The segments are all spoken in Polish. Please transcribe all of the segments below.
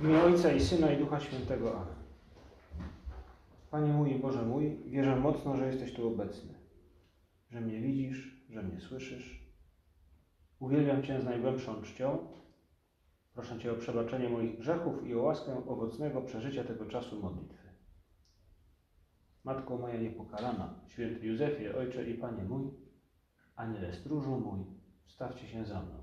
W imię Ojca i Syna i Ducha Świętego. Amen. Panie mój Boże mój, wierzę mocno, że jesteś tu obecny, że mnie widzisz, że mnie słyszysz. Uwielbiam Cię z najgłębszą czcią. Proszę Cię o przebaczenie moich grzechów i o łaskę owocnego przeżycia tego czasu modlitwy. Matko moja niepokalana, święty Józefie, Ojcze i Panie mój, Aniele stróżu mój, stawcie się za mną.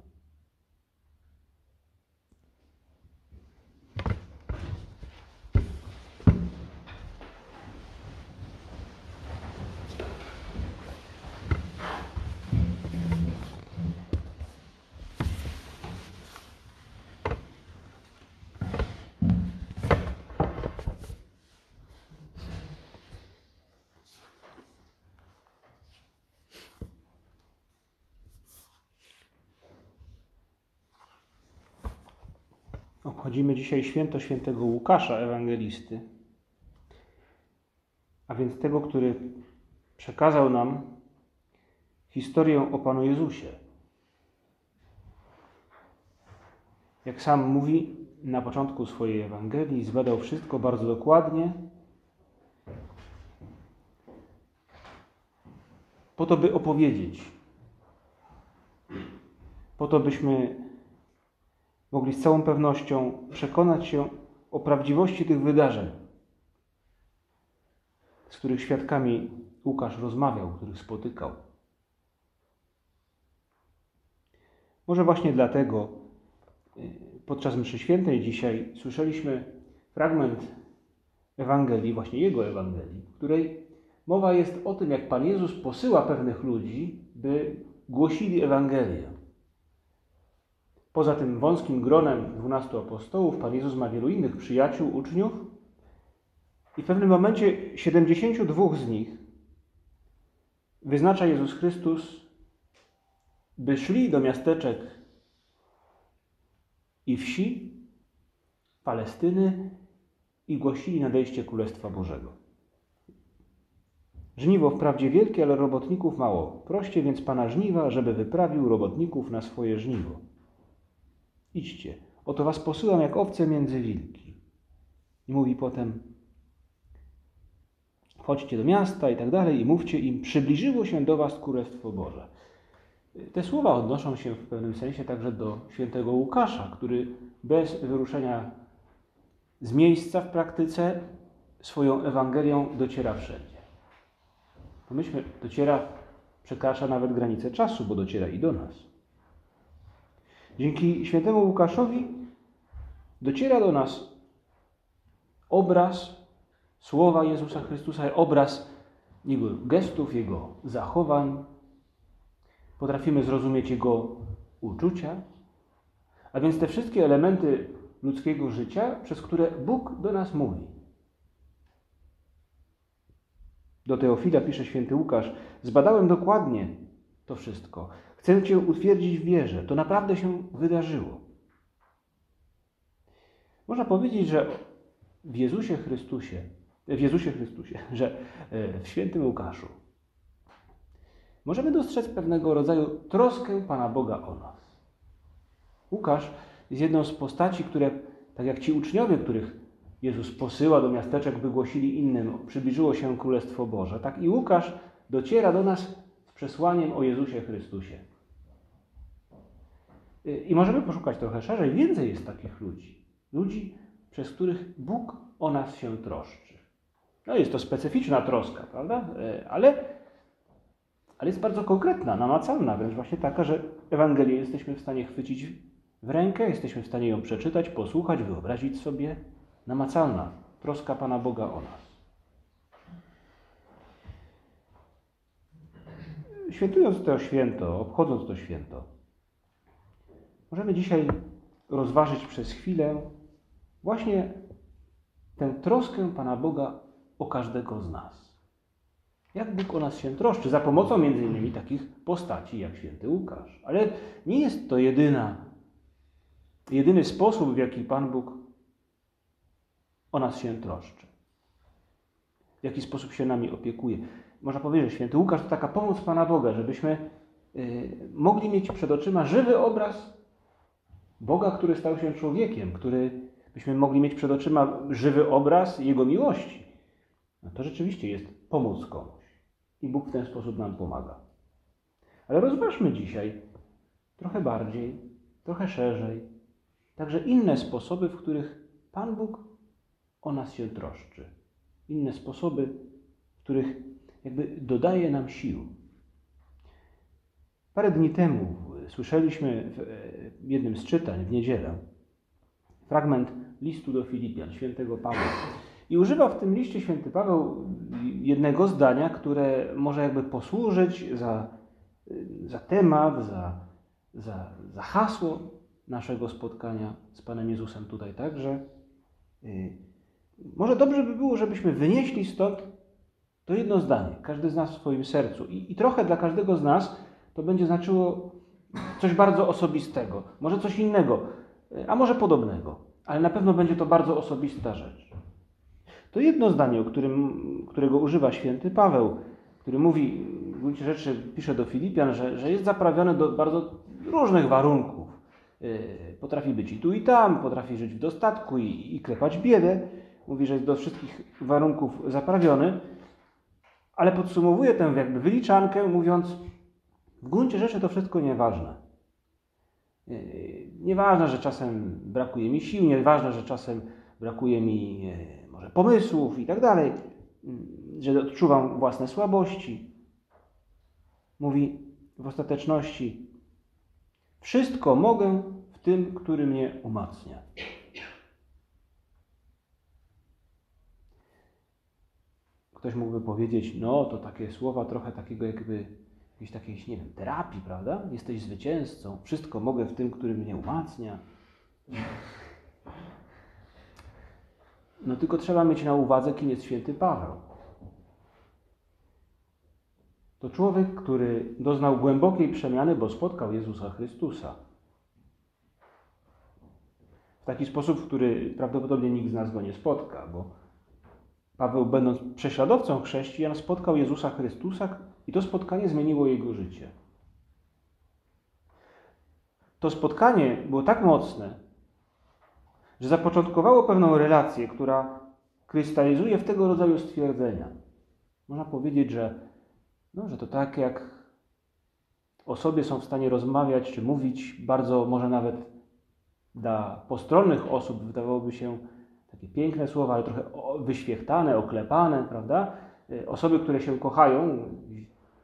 Obchodzimy dzisiaj święto świętego Łukasza, ewangelisty, a więc tego, który przekazał nam historię o Panu Jezusie. Jak sam mówi na początku swojej Ewangelii, zbadał wszystko bardzo dokładnie, po to, by opowiedzieć, po to, byśmy mogli z całą pewnością przekonać się o prawdziwości tych wydarzeń, z których świadkami Łukasz rozmawiał, których spotykał. Może właśnie dlatego y, podczas mszy świętej dzisiaj słyszeliśmy fragment Ewangelii, właśnie jego Ewangelii, w której mowa jest o tym, jak Pan Jezus posyła pewnych ludzi, by głosili Ewangelię. Poza tym wąskim gronem dwunastu apostołów, Pan Jezus ma wielu innych przyjaciół, uczniów i w pewnym momencie 72 z nich wyznacza Jezus Chrystus, by szli do miasteczek i wsi Palestyny i głosili nadejście Królestwa Bożego. Żniwo wprawdzie wielkie, ale robotników mało. Proście więc Pana żniwa, żeby wyprawił robotników na swoje żniwo. Idźcie, oto was posyłam jak owce między wilki. I mówi potem, chodźcie do miasta i tak dalej i mówcie im, przybliżyło się do was Królestwo Boże. Te słowa odnoszą się w pewnym sensie także do świętego Łukasza, który bez wyruszenia z miejsca w praktyce swoją Ewangelią dociera wszędzie. Pomyślmy, dociera, przekracza nawet granice czasu, bo dociera i do nas. Dzięki świętemu Łukaszowi dociera do nas obraz słowa Jezusa Chrystusa, obraz Jego gestów, Jego zachowań. Potrafimy zrozumieć Jego uczucia, a więc te wszystkie elementy ludzkiego życia, przez które Bóg do nas mówi. Do Teofila pisze święty Łukasz: Zbadałem dokładnie to wszystko. Chcę Cię utwierdzić w wierze. To naprawdę się wydarzyło. Można powiedzieć, że w Jezusie Chrystusie, w Jezusie Chrystusie, że e, w świętym Łukaszu możemy dostrzec pewnego rodzaju troskę Pana Boga o nas. Łukasz jest jedną z postaci, które, tak jak ci uczniowie, których Jezus posyła do miasteczek, by głosili innym, przybliżyło się Królestwo Boże, tak i Łukasz dociera do nas przesłaniem o Jezusie Chrystusie. I możemy poszukać trochę szerzej. Więcej jest takich ludzi. Ludzi, przez których Bóg o nas się troszczy. No jest to specyficzna troska, prawda? E, ale, ale jest bardzo konkretna, namacalna, wręcz właśnie taka, że Ewangelię jesteśmy w stanie chwycić w rękę, jesteśmy w stanie ją przeczytać, posłuchać, wyobrazić sobie. Namacalna troska Pana Boga o nas. Świętując to święto, obchodząc to święto, Możemy dzisiaj rozważyć przez chwilę właśnie tę troskę Pana Boga o każdego z nas. Jak Bóg o nas się troszczy, za pomocą między innymi takich postaci jak święty Łukasz. Ale nie jest to jedyna, jedyny sposób, w jaki Pan Bóg o nas się troszczy. W jaki sposób się nami opiekuje. Można powiedzieć, że święty Łukasz to taka pomoc Pana Boga, żebyśmy y, mogli mieć przed oczyma żywy obraz Boga, który stał się człowiekiem, który byśmy mogli mieć przed oczyma żywy obraz Jego miłości. No to rzeczywiście jest pomoc komuś. I Bóg w ten sposób nam pomaga. Ale rozważmy dzisiaj trochę bardziej, trochę szerzej, także inne sposoby, w których Pan Bóg o nas się troszczy. Inne sposoby, w których jakby dodaje nam sił. Parę dni temu słyszeliśmy w jednym z czytań w niedzielę fragment listu do Filipian, świętego Pawła. I używa w tym liście święty Paweł jednego zdania, które może jakby posłużyć za, za temat, za, za, za hasło naszego spotkania z Panem Jezusem tutaj także. Y, może dobrze by było, żebyśmy wynieśli stąd to jedno zdanie, każdy z nas w swoim sercu. I, I trochę dla każdego z nas to będzie znaczyło coś bardzo osobistego, może coś innego, a może podobnego, ale na pewno będzie to bardzo osobista rzecz. To jedno zdanie, którym, którego używa święty Paweł, który mówi, w gruncie rzeczy pisze do Filipian, że, że jest zaprawiony do bardzo różnych warunków. Y, potrafi być i tu i tam, potrafi żyć w dostatku i, i klepać biedę. Mówi, że jest do wszystkich warunków zaprawiony, ale podsumowuje tę jakby wyliczankę, mówiąc, w gruncie rzeczy to wszystko nieważne. Nieważne, że czasem brakuje mi sił, nieważne, że czasem brakuje mi może pomysłów i tak dalej, że odczuwam własne słabości. Mówi w ostateczności: Wszystko mogę w tym, który mnie umacnia. Ktoś mógłby powiedzieć, no to takie słowa trochę takiego jakby jakiejś takiej, nie wiem, terapii, prawda? Jesteś zwycięzcą, wszystko mogę w tym, który mnie umacnia. No tylko trzeba mieć na uwadze, kim jest święty Paweł. To człowiek, który doznał głębokiej przemiany, bo spotkał Jezusa Chrystusa. W taki sposób, w który prawdopodobnie nikt z nas go nie spotka, bo Paweł, będąc prześladowcą chrześcijan, spotkał Jezusa Chrystusa i to spotkanie zmieniło jego życie. To spotkanie było tak mocne, że zapoczątkowało pewną relację, która krystalizuje w tego rodzaju stwierdzenia. Można powiedzieć, że, no, że to tak jak o sobie są w stanie rozmawiać czy mówić bardzo, może nawet dla postronnych osób wydawałoby się takie piękne słowa, ale trochę wyświechtane, oklepane, prawda? Y, osoby, które się kochają,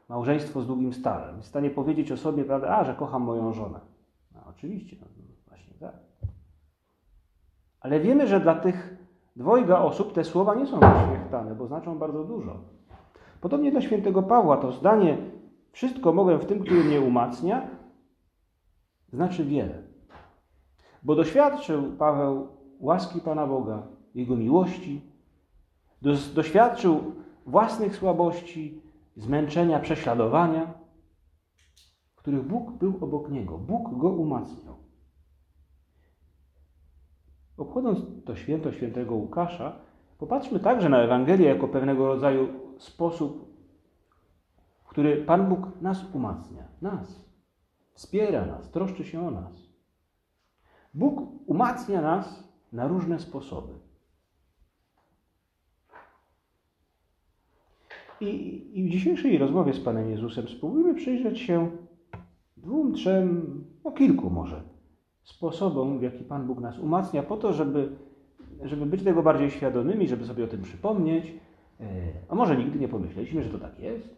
małżeństwo z długim starem, w stanie powiedzieć o sobie, prawda, a, że kocham moją żonę. No, oczywiście, no, właśnie tak. Ale wiemy, że dla tych dwojga osób te słowa nie są wyświechtane, bo znaczą bardzo dużo. Podobnie dla świętego Pawła to zdanie wszystko mogę w tym, który mnie umacnia, znaczy wiele. Bo doświadczył Paweł łaski Pana Boga, Jego miłości, doświadczył własnych słabości, zmęczenia, prześladowania, w których Bóg był obok niego. Bóg go umacniał. Obchodząc to święto świętego Łukasza, popatrzmy także na Ewangelię jako pewnego rodzaju sposób, w który Pan Bóg nas umacnia, nas, wspiera nas, troszczy się o nas. Bóg umacnia nas na różne sposoby. I, I, w dzisiejszej rozmowie z Panem Jezusem spróbujmy przyjrzeć się dwóm, trzem, no kilku może sposobom, w jaki Pan Bóg nas umacnia, po to, żeby, żeby być tego bardziej świadomymi, żeby sobie o tym przypomnieć. E, a może nigdy nie pomyśleliśmy, że to tak jest.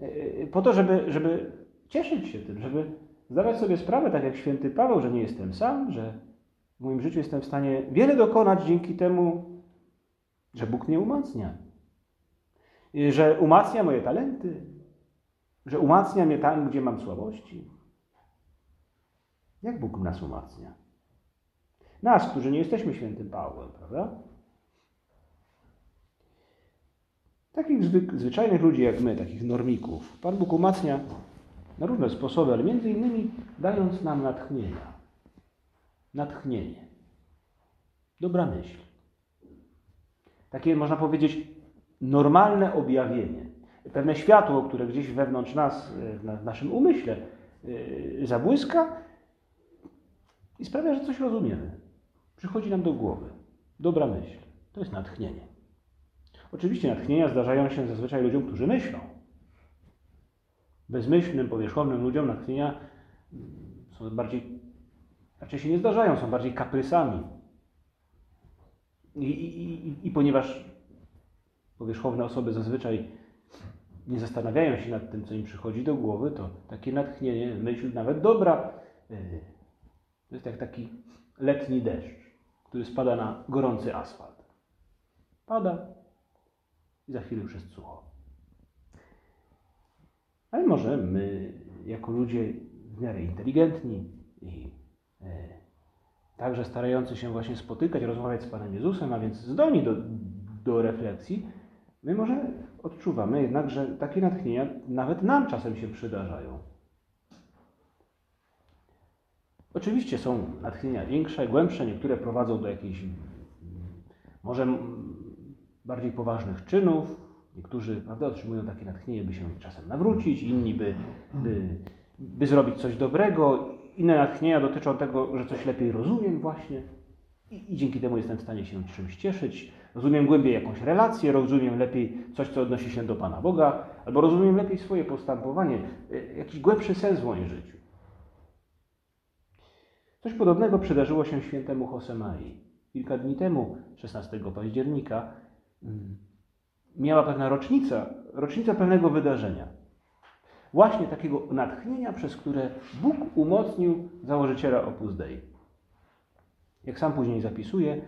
E, po to, żeby, żeby cieszyć się tym, żeby zdawać sobie sprawę, tak jak święty Paweł, że nie jestem sam, że w moim życiu jestem w stanie wiele dokonać dzięki temu, że Bóg mnie umacnia że umacnia moje talenty, że umacnia mnie tam, gdzie mam słabości. Jak Bóg nas umacnia? Nas, którzy nie jesteśmy świętym Pawłem, prawda? Takich zwyczajnych ludzi jak my, takich normików, Pan Bóg umacnia na różne sposoby, ale między innymi dając nam natchnienia. Natchnienie. Dobra myśl. Takie, można powiedzieć, normalne objawienie, pewne światło, które gdzieś wewnątrz nas, w naszym umyśle y, zabłyska i sprawia, że coś rozumiemy. przychodzi nam do głowy dobra myśl. To jest natchnienie. Oczywiście natchnienia zdarzają się zazwyczaj ludziom, którzy myślą. Bezmyślnym, powierzchownym ludziom natchnienia są bardziej, raczej się nie zdarzają, są bardziej kaprysami. I, i, i, i ponieważ powierzchowne osoby zazwyczaj nie zastanawiają się nad tym, co im przychodzi do głowy, to takie natchnienie, myśl nawet dobra, yy, to jest jak taki letni deszcz, który spada na gorący asfalt. Pada i za chwilę już jest sucho. Ale może my, jako ludzie w miarę inteligentni i także starający się właśnie spotykać, rozmawiać z Panem Jezusem, a więc zdolni do, do refleksji, my może odczuwamy jednak, że takie natchnienia nawet nam czasem się przydarzają. Oczywiście są natchnienia większe, głębsze, niektóre prowadzą do jakichś może bardziej poważnych czynów. Niektórzy prawda, otrzymują takie natchnienie, by się czasem nawrócić, inni by, by, by zrobić coś dobrego. Inne natchnienia dotyczą tego, że coś lepiej rozumiem właśnie i, i dzięki temu jestem w stanie się czymś cieszyć. Rozumiem głębiej jakąś relację, rozumiem lepiej coś, co odnosi się do Pana Boga, albo rozumiem lepiej swoje postępowanie, e, jakiś głębszy sens w moim życiu. Coś podobnego przydarzyło się świętemu Josemai. Kilka dni temu, 16 października, mm, miała pewna rocznica, rocznica pewnego wydarzenia. Właśnie takiego natchnienia, przez które Bóg umocnił założyciela Opus Dei. Jak sam później zapisuje,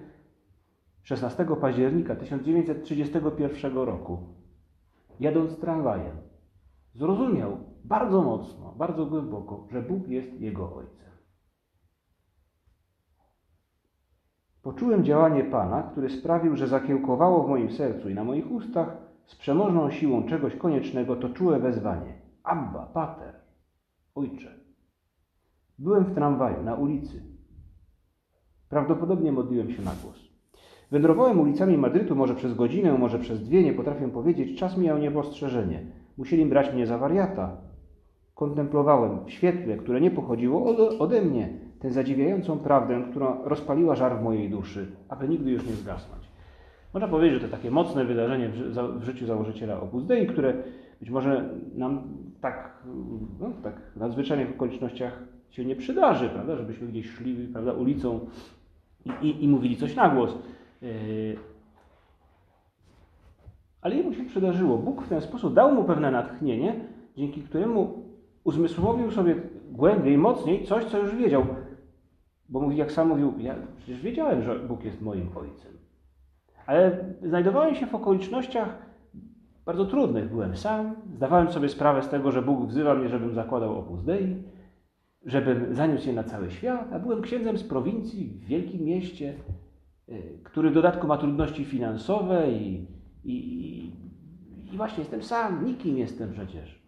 16 października 1931 roku, jadąc tramwajem, zrozumiał bardzo mocno, bardzo głęboko, że Bóg jest jego ojcem. Poczułem działanie Pana, który sprawił, że zakiełkowało w moim sercu i na moich ustach z przemożną siłą czegoś koniecznego to czułe wezwanie. Abba, pater, ojcze. Byłem w tramwaju, na ulicy. Prawdopodobnie modliłem się na głos. Wędrowałem ulicami Madrytu może przez godzinę, może przez dwie, nie potrafię powiedzieć. Czas mijał niebostrzeżenie. Musieli brać mnie za wariata. Kontemplowałem w świetle, które nie pochodziło ode, mnie, tę zadziwiającą prawdę, która rozpaliła żar w mojej duszy, aby nigdy już nie zgasnąć. Można powiedzieć, że to takie mocne wydarzenie w, życiu założyciela Opus Dei, które być może nam tak, no, tak w nadzwyczajnych okolicznościach się nie przydarzy, prawda, żebyśmy gdzieś szli prawda, ulicą i, i, i mówili coś na głos. Yy, ale jemu się przydarzyło. Bóg w ten sposób dał mu pewne natchnienie, dzięki któremu uzmysłowił sobie głębiej, mocniej coś, co już wiedział. Bo mówi, jak sam mówił, ja przecież wiedziałem, że Bóg jest moim ojcem. Ale znajdowałem się w okolicznościach bardzo trudnych. Byłem sam, zdawałem sobie sprawę z tego, że Bóg wzywa mnie, żebym zakładał opus Dei, żebym zaniósł je na cały świat, a byłem księdzem z prowincji w wielkim mieście, y, który w dodatku ma trudności finansowe i, i, i właśnie jestem sam, nikim jestem przecież.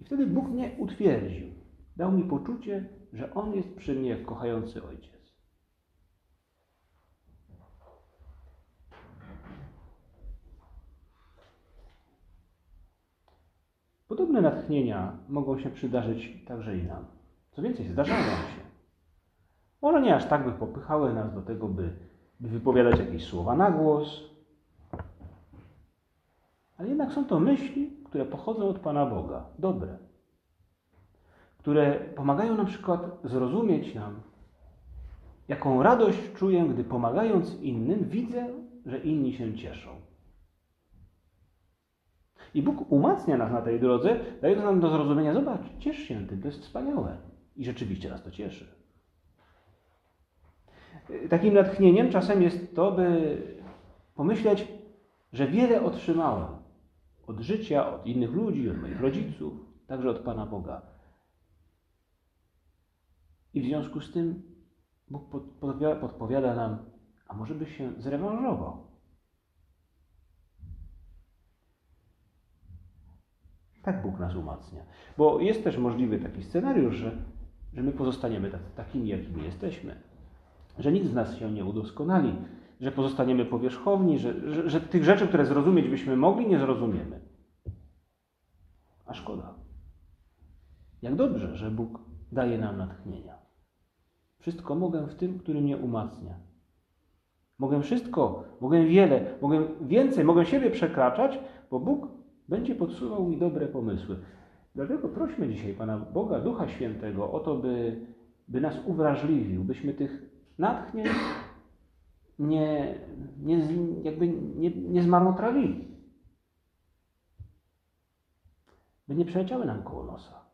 I wtedy Bóg mnie utwierdził. Dał mi poczucie, że On jest przy mnie kochający ojciec. Podobne natchnienia mogą się przydarzyć także i nam. Co więcej, zdarzają się. Może nie aż tak by popychały nas do tego, by, wypowiadać jakieś słowa na głos, ale jednak są to myśli, które pochodzą od Pana Boga, dobre które pomagają na przykład zrozumieć nam, jaką radość czuję, gdy pomagając innym, widzę, że inni się cieszą. I Bóg umacnia nas na tej drodze, dając nam do zrozumienia, zobacz, ciesz się tym, to jest wspaniałe. I rzeczywiście nas to cieszy. Takim natchnieniem czasem jest to, by pomyśleć, że wiele otrzymałem od życia, od innych ludzi, od moich rodziców, także od Pana Boga. I w związku z tym Bóg podpowiada nam, a może byś się zrewanżował. Tak Bóg nas umacnia. Bo jest też możliwy taki scenariusz, że, że my pozostaniemy takimi, jakimi jesteśmy. Że nikt z nas się nie udoskonali, że pozostaniemy powierzchowni, że, że, że tych rzeczy, które zrozumieć byśmy mogli, nie zrozumiemy. A szkoda. Jak dobrze, że Bóg daje nam natchnienia. Wszystko mogę w tym, który mnie umacnia. Mogę wszystko, mogę wiele, mogę więcej, mogę siebie przekraczać, bo Bóg będzie podsuwał mi dobre pomysły. Dlatego prośmy dzisiaj Pana Boga, Ducha Świętego o to, by, by nas uwrażliwił, byśmy tych natchnień nie, nie, jakby nie, nie zmarnotrawili. By nie przeleciały nam koło nosa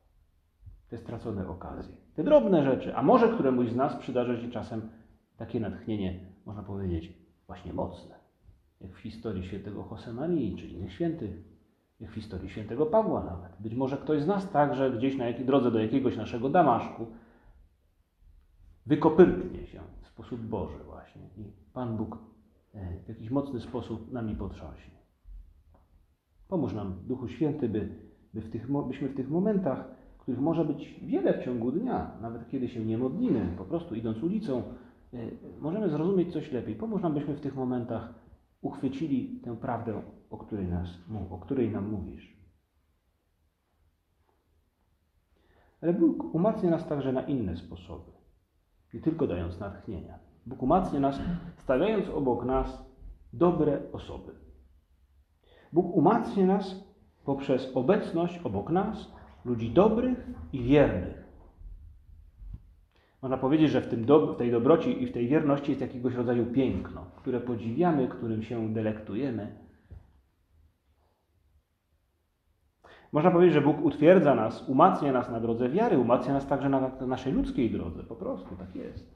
te stracone okazje. Te drobne rzeczy, a może któremuś z nas przydarzy się czasem takie natchnienie, można powiedzieć, właśnie mocne. Jak w historii świętego Josemarii czy innych świętych, w historii świętego Pawła nawet. Być może ktoś z nas także gdzieś na jakiej drodze do jakiegoś naszego Damaszku wykopyrknie się w sposób Boży właśnie i Pan Bóg e, w jakiś mocny sposób nami potrząśnie. Pomóż nam, Duchu Święty, by, by w tych, byśmy w tych momentach, których może być wiele w ciągu dnia, nawet kiedy się nie modlimy, po prostu idąc ulicą, e, możemy zrozumieć coś lepiej. Pomóż nam, byśmy w tych momentach uchwycili tę prawdę, o której, nas, o której nam mówisz. Ale Bóg umacnia nas także na inne sposoby, nie tylko dając natchnienia. Bóg umacnia nas, stawiając obok nas dobre osoby. Bóg umacnia nas poprzez obecność obok nas ludzi dobrych i wiernych. Można powiedzieć, że w, tym do, w tej dobroci i w tej wierności jest jakiegoś rodzaju piękno, które podziwiamy, którym się delektujemy. Można powiedzieć, że Bóg utwierdza nas, umacnia nas na drodze wiary, umacnia nas także na naszej ludzkiej drodze. Po prostu tak jest.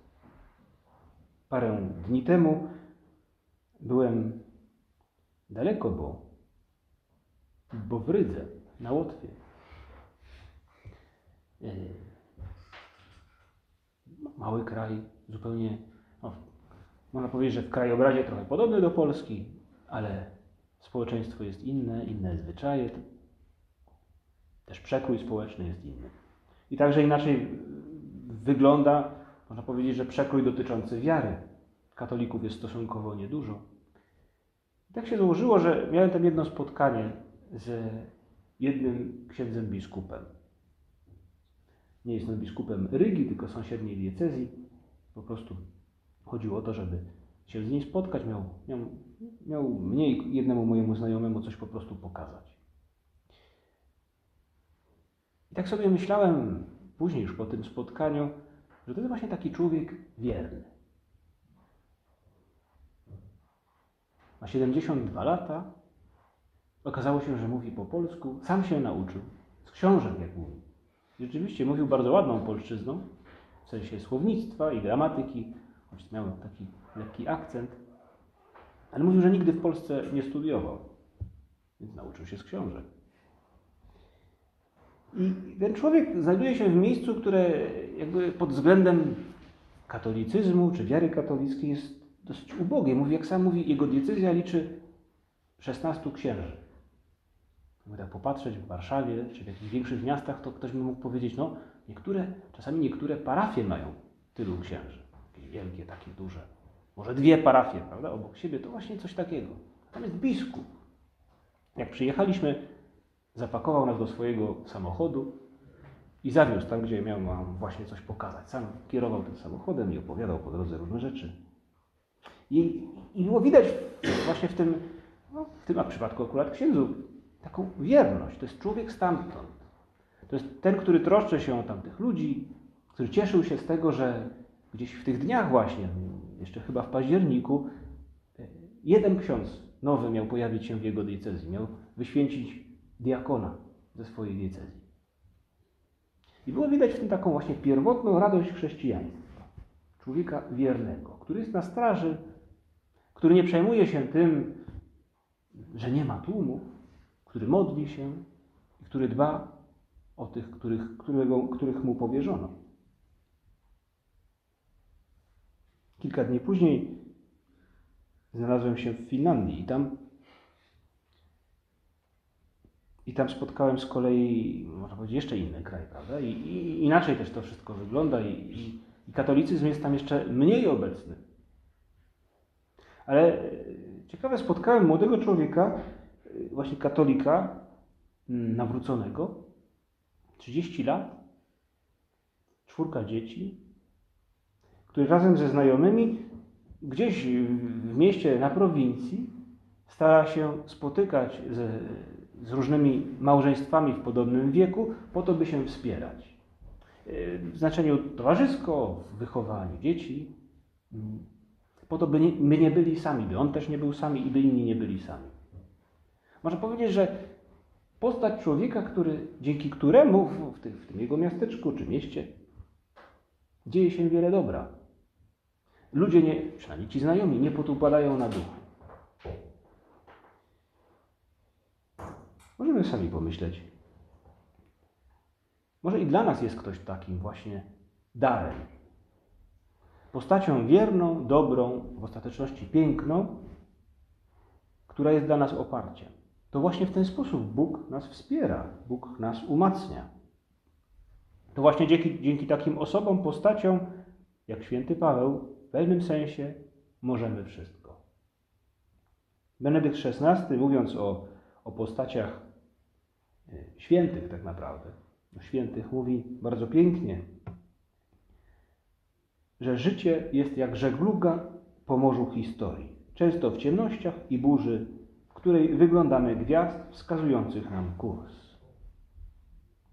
Parę dni temu byłem daleko, bo, bo w Rydze, na Łotwie. E, mały kraj, zupełnie, no, można powiedzieć, że w krajobrazie trochę podobny do Polski, ale społeczeństwo jest inne, inne zwyczaje, też przekrój społeczny jest inny. I także inaczej wygląda, można powiedzieć, że przekrój dotyczący wiary. Katolików jest stosunkowo niedużo. I tak się złożyło, że miałem tam jedno spotkanie z jednym księdzem biskupem. Nie jest on biskupem Rygi, tylko sąsiedniej diecezji. Po prostu chodziło o to, żeby się z nim spotkać. Miał, miał, miał mnie i jednemu mojemu znajomemu coś po prostu pokazać. I tak sobie myślałem później już po tym spotkaniu, że to jest właśnie taki człowiek wierny. Ma 72 lata. Okazało się, że mówi po polsku. Sam się nauczył. Z książek, jak mówi. Rzeczywiście mówił bardzo ładną polszczyzną, w sensie słownictwa i gramatyki, choć miał taki lekki akcent. Ale mówił, że nigdy w Polsce nie studiował, więc nauczył się z książek. I ten człowiek znajduje się w miejscu, które jakby pod względem katolicyzmu czy wiary katolickiej jest dosyć ubogie. Mówi, jak sam mówi, jego diecezja liczy 16 księży. Jakby tak popatrzeć w Warszawie czy w jakichś większych miastach, to ktoś by mógł powiedzieć, no niektóre, czasami niektóre parafie mają tylu księży. Jakieś wielkie, takie duże. Może dwie parafie, prawda, obok siebie, to właśnie coś takiego. Tam jest biskup. Jak przyjechaliśmy, zapakował nas do swojego samochodu i zawiózł tam, gdzie miał nam właśnie coś pokazać. Sam kierował tym samochodem i opowiadał po drodze różne rzeczy. I, i było widać właśnie w tym, no, w tym przypadku akurat księdzu, taką wierność. To jest człowiek stamtąd. To jest ten, który troszczy się o tamtych ludzi, który cieszył się z tego, że gdzieś w tych dniach właśnie, jeszcze chyba w październiku, jeden ksiądz nowy miał pojawić się w jego diecezji, miał wyświęcić diakona ze swojej diecezji. I było widać w tym taką właśnie pierwotną radość chrześcijaństwa. Człowieka wiernego, który jest na straży, który nie przejmuje się tym, że nie ma tłumu, który modli się i który dba o tych, których, którego, których mu powierzono. Kilka dni później znalazłem się w Finlandii i tam i tam spotkałem z kolei, można powiedzieć, jeszcze inny kraj, prawda? I, i inaczej też to wszystko wygląda i, i, i katolicyzm jest tam jeszcze mniej obecny. Ale ciekawe, spotkałem młodego człowieka, właśnie katolika, nawróconego, 30 lat, czwórka dzieci. który razem ze znajomymi gdzieś w mieście na prowincji stara się spotykać z, z różnymi małżeństwami w podobnym wieku, po to, by się wspierać. W znaczeniu towarzysko, w wychowaniu dzieci, po to, by nie, by nie byli sami, by on też nie był sami i by inni nie byli sami. Można powiedzieć, że postać człowieka, który, dzięki któremu w, w, tym, w tym jego miasteczku czy mieście dzieje się wiele dobra. Ludzie, nie, przynajmniej ci znajomi, nie potupadają na duchu. Możemy sami pomyśleć. Może i dla nas jest ktoś takim właśnie darem. Postacią wierną, dobrą, w ostateczności piękną, która jest dla nas oparciem. To właśnie w ten sposób Bóg nas wspiera, Bóg nas umacnia. To właśnie dzięki, dzięki takim osobom, postaciom, jak święty Paweł, w pewnym sensie możemy wszystko. Benedykt XVI, mówiąc o, o postaciach świętych tak naprawdę, o świętych mówi bardzo pięknie, że życie jest jak żegluga po morzu historii, często w ciemnościach i burzy, w której wyglądamy gwiazd wskazujących nam kurs.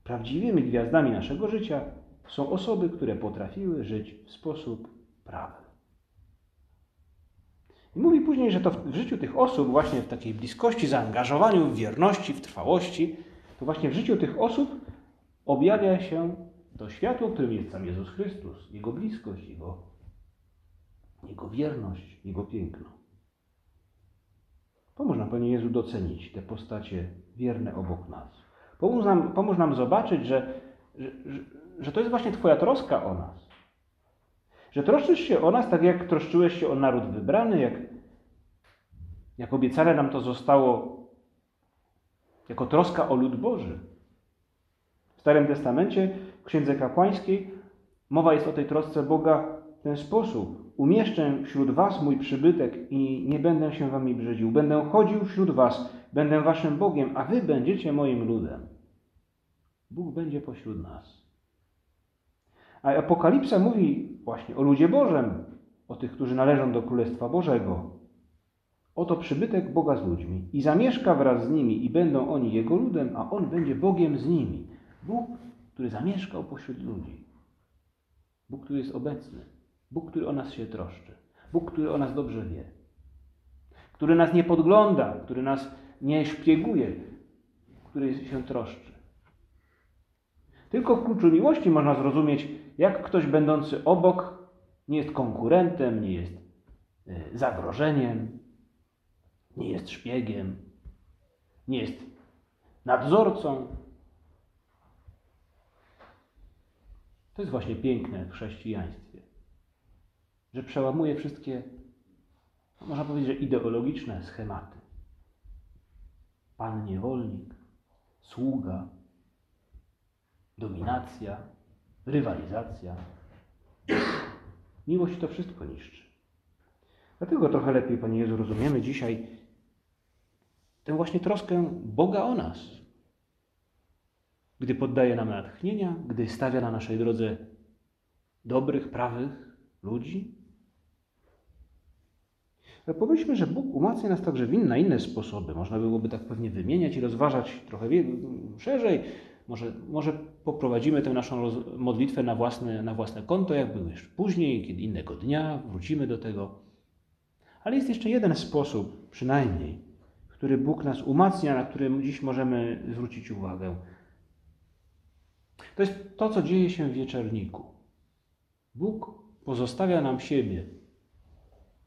Prawdziwymi gwiazdami naszego życia są osoby, które potrafiły żyć w sposób prawy. I mówi później, że to w życiu tych osób, właśnie w takiej bliskości, zaangażowaniu, w wierności, w trwałości, to właśnie w życiu tych osób objawia się to światło, którym jest sam Jezus Chrystus, Jego bliskość, Jego, Jego wierność, Jego piękno. Pomóż nam, Panie Jezu, docenić te postacie wierne obok nas. Pomóż nam, pomóż nam zobaczyć, że, że, że, to jest właśnie Twoja troska o nas. Że troszczysz się o nas tak, jak troszczyłeś się o naród wybrany, jak, jak obiecane nam to zostało jako troska o lud Boży. W Starym Testamencie, w Księdze Kapłańskiej, mowa jest o tej trosce Boga w ten sposób. Umieszczę wśród was mój przybytek i nie będę się wami brzydził. Będę chodził wśród was, będę waszym Bogiem, a wy będziecie moim ludem. Bóg będzie pośród nas. A Apokalipsa mówi właśnie o ludzie Bożym, o tych, którzy należą do Królestwa Bożego. Oto przybytek Boga z ludźmi i zamieszka wraz z nimi i będą oni Jego ludem, a On będzie Bogiem z nimi. Bóg, który zamieszkał pośród ludzi. Bóg, który jest obecny. Bóg, który o nas się troszczy. Bóg, który o nas dobrze wie. Który nas nie podgląda, który nas nie szpieguje, który się troszczy. Tylko w kluczu miłości można zrozumieć, jak ktoś będący obok nie jest konkurentem, nie jest e, zagrożeniem, nie jest szpiegiem, nie jest nadzorcą. To jest właśnie piękne w chrześcijaństwie, że przełamuje wszystkie, można powiedzieć, że ideologiczne schematy. Pan niewolnik, sługa, dominacja, rywalizacja. Miłość to wszystko niszczy. Dlatego trochę lepiej, Panie Jezu, rozumiemy dzisiaj tę właśnie troskę Boga o nas. Gdy poddaje nam natchnienia, gdy stawia na naszej drodze dobrych, prawych ludzi. Ale pomyślmy, że Bóg umacnia nas także na inne sposoby. Można byłoby tak pewnie wymieniać i rozważać trochę szerzej. Może, może poprowadzimy tę naszą modlitwę na własne, na własne konto, jakby już później, kiedy innego dnia, wrócimy do tego. Ale jest jeszcze jeden sposób, przynajmniej, który Bóg nas umacnia, na który dziś możemy zwrócić uwagę. To jest to, co dzieje się w wieczorniku. Bóg pozostawia nam siebie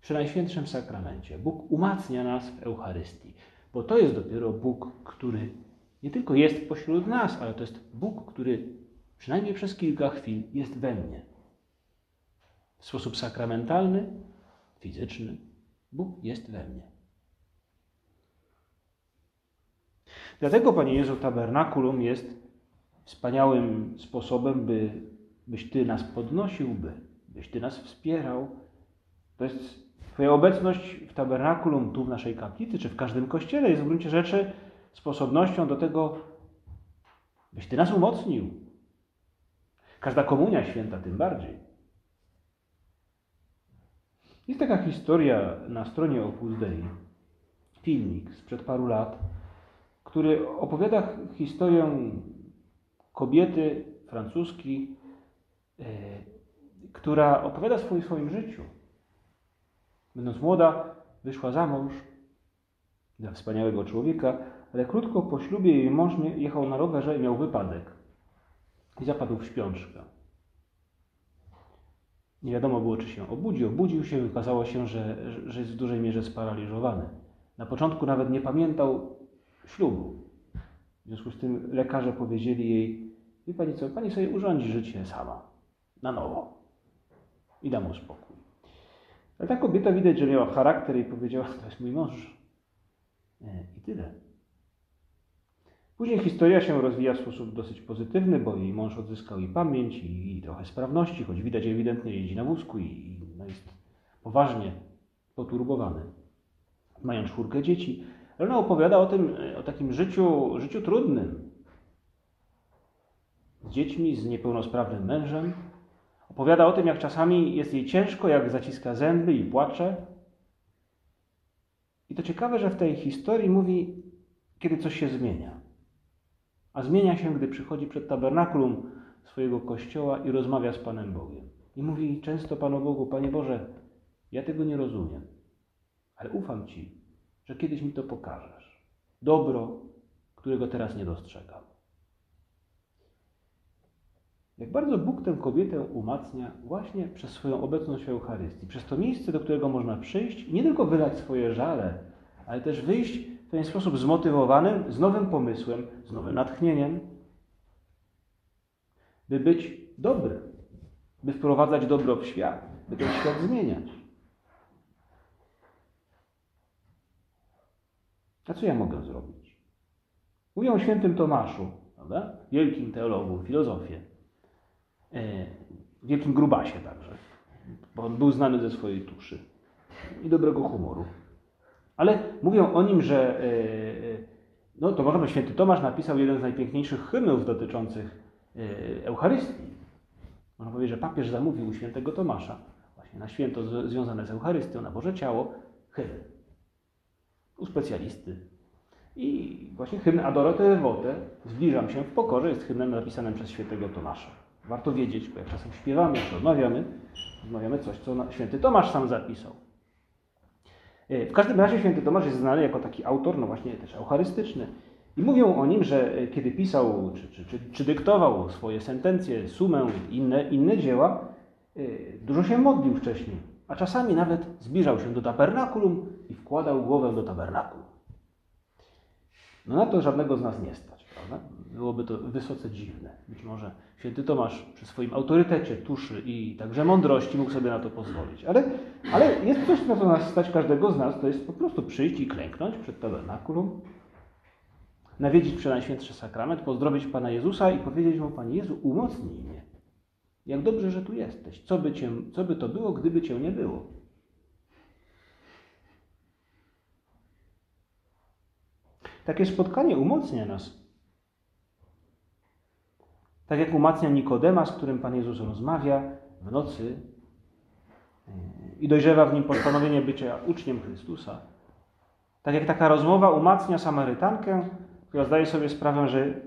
przy Najświętszym Sakramencie. Bóg umacnia nas w Eucharystii, bo to jest dopiero Bóg, który nie tylko jest pośród nas, ale to jest Bóg, który przynajmniej przez kilka chwil jest we mnie. W sposób sakramentalny, fizyczny, Bóg jest we mnie. Dlatego, Panie Jezu, tabernakulum jest wspaniałym sposobem, by, byś Ty nas podnosił, by, byś Ty nas wspierał. To jest Twoja obecność w tabernakulum, tu w naszej kaplicy, czy w każdym kościele jest w gruncie rzeczy sposobnością do tego, byś Ty nas umocnił. Każda komunia święta tym bardziej. Jest taka historia na stronie Opus Dei, filmik sprzed paru lat, który opowiada historię kobiety francuskiej, e, która opowiada o swoim, swoim życiu. Będąc młoda, wyszła za mąż dla wspaniałego człowieka, ale krótko po ślubie jej mąż jechał na rowerze i miał wypadek. I zapadł w śpiączkę. Nie wiadomo było, czy się obudzi. Obudził się i okazało się, że, że jest w dużej mierze sparaliżowany. Na początku nawet nie pamiętał ślubu. W związku z tym lekarze powiedzieli jej, wie pani co, pani sobie urządzi życie sama, na nowo i da mu spokój. Ale ta kobieta widać, że miała charakter i powiedziała, to jest mój mąż. I tyle. Później historia się rozwija w sposób dosyć pozytywny, bo jej mąż odzyskał i pamięć, i, i trochę sprawności, choć widać ewidentnie jeździ na wózku i, i no jest poważnie poturbowany. Mają czwórkę dzieci. Ale opowiada o tym, o takim życiu, życiu trudnym. Z dziećmi, z niepełnosprawnym mężem. Opowiada o tym, jak czasami jest jej ciężko, jak zaciska zęby i płacze. I to ciekawe, że w tej historii mówi, kiedy coś się zmienia. A zmienia się, gdy przychodzi przed tabernakulum swojego kościoła i rozmawia z Panem Bogiem. I mówi często Panu Bogu, Panie Boże, ja tego nie rozumiem, ale ufam Ci, że kiedyś mi to pokażesz. Dobro, którego teraz nie dostrzegam. Jak bardzo Bóg tę kobietę umacnia właśnie przez swoją obecność w Eucharystii, przez to miejsce, do którego można przyjść nie tylko wydać swoje żale, ale też wyjść w ten sposób zmotywowanym, z nowym pomysłem, z nowym natchnieniem, by być dobrym, by wprowadzać dobro w świat, by ten świat zmieniać. A co ja mogę zrobić? Mówią o świętym Tomaszu, prawda? wielkim teologu, filozofie, wielkim grubasie także, bo on był znany ze swojej tuszy i dobrego humoru. Ale mówią o nim, że e, e, no to może być święty Tomasz napisał jeden z najpiękniejszych hymnów dotyczących e, Eucharystii. Można powiedzieć, że papież zamówił u świętego Tomasza właśnie na święto związane z Eucharystią, na Boże Ciało, hymn. U specjalisty. I właśnie hymn Adorate Devote, Zbliżam się w pokorze, jest hymnem napisanym przez świętego Tomasza. Warto wiedzieć, bo jak czasem śpiewamy, czy odmawiamy, odmawiamy coś, co święty Tomasz sam zapisał. E, w każdym razie święty Tomasz jest znany jako taki autor, no właśnie też eucharystyczny. I mówią o nim, że e, kiedy pisał czy, czy, czy, czy dyktował swoje sentencje, sumę i inne, inne dzieła, e, dużo się modlił wcześniej, a czasami nawet zbliżał się do tabernakulum i wkładał głowę do tabernakulum. No na to żadnego z nas nie stać, prawda? Byłoby to wysoce dziwne. Być może święty Tomasz przy swoim autorytecie, tuszy i także mądrości mógł sobie na to pozwolić. Ale, ale jest coś, na co nas stać każdego z nas, to jest po prostu przyjść i klęknąć przed tabernakulum, nawiedzić Przenajświętszy Sakrament, pozdrowić Pana Jezusa i powiedzieć Mu, Panie Jezu, umocnij mnie. Jak dobrze, że tu jesteś. Co by, cię, co by to było, gdyby Cię nie było? Takie spotkanie umocnia nas tak jak umacnia Nikodema, z którym Pan Jezus rozmawia w nocy e, i dojrzewa w nim postanowienie bycia uczniem Chrystusa. Tak jak taka rozmowa umacnia Samarytankę, która zdaje sobie sprawę, że,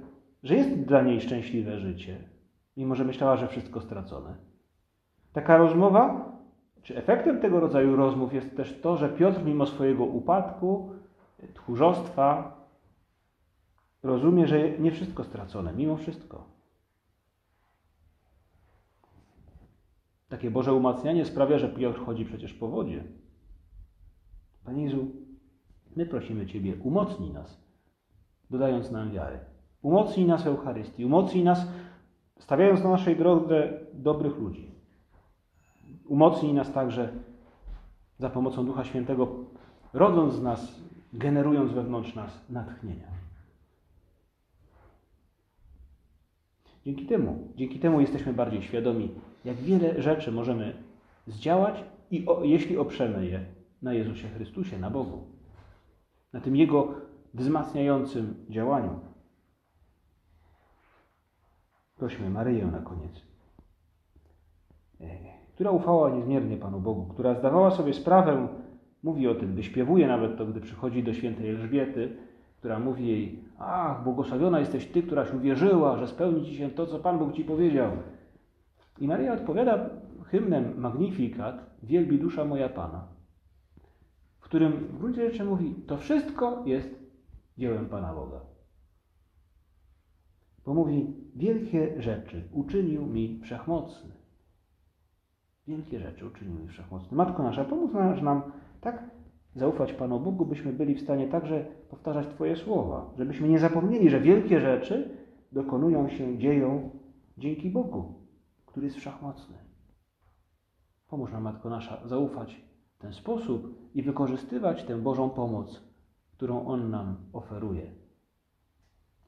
że jest dla niej szczęśliwe życie, mimo że myślała, że wszystko stracone. Taka rozmowa, czy efektem tego rodzaju rozmów jest też to, że Piotr, mimo swojego upadku, tchórzostwa, rozumie, że nie wszystko stracone, mimo wszystko. Takie Boże umacnianie sprawia, że Piotr chodzi przecież po wodzie. Panie Jezu, my prosimy Ciebie, umocnij nas, dodając nam wiarę. Umocnij nas Eucharystii, umocnij nas, stawiając na naszej drodze dobrych ludzi. Umocnij nas także za pomocą Ducha Świętego, rodząc z nas, generując wewnątrz nas natchnienia. Dzięki temu, dzięki temu jesteśmy bardziej świadomi jak wiele rzeczy możemy zdziałać, i o, jeśli oprzemy je na Jezusie Chrystusie, na Bogu, na tym Jego wzmacniającym działaniu. Prośmy Maryję na koniec, e, która ufała niezmiernie Panu Bogu, która zdawała sobie sprawę, mówi o tym, wyśpiewuje nawet to, gdy przychodzi do świętej Elżbiety, która mówi jej, ach, błogosławiona jesteś Ty, któraś uwierzyła, że spełni Ci się to, co Pan Bóg Ci powiedział. I Maria odpowiada hymnem Magnificat, wielbi dusza moja Pana, w którym w gruncie rzeczy mówi, to wszystko jest dziełem Pana Boga. Bo mówi, wielkie rzeczy uczynił mi wszechmocny. Wielkie rzeczy uczynił mi wszechmocny. Matko nasza, pomóż nam, tak zaufać Panu Bogu, byśmy byli w stanie także powtarzać Twoje słowa, żebyśmy nie zapomnieli, że wielkie rzeczy dokonują się, dzieją dzięki Bogu, który jest wszechmocny. Pomóż nam, Matko nasza, zaufać w ten sposób i wykorzystywać tę Bożą pomoc, którą On nam oferuje.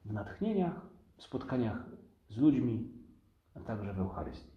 W natchnieniach, w spotkaniach z ludźmi, a także w Eucharystii.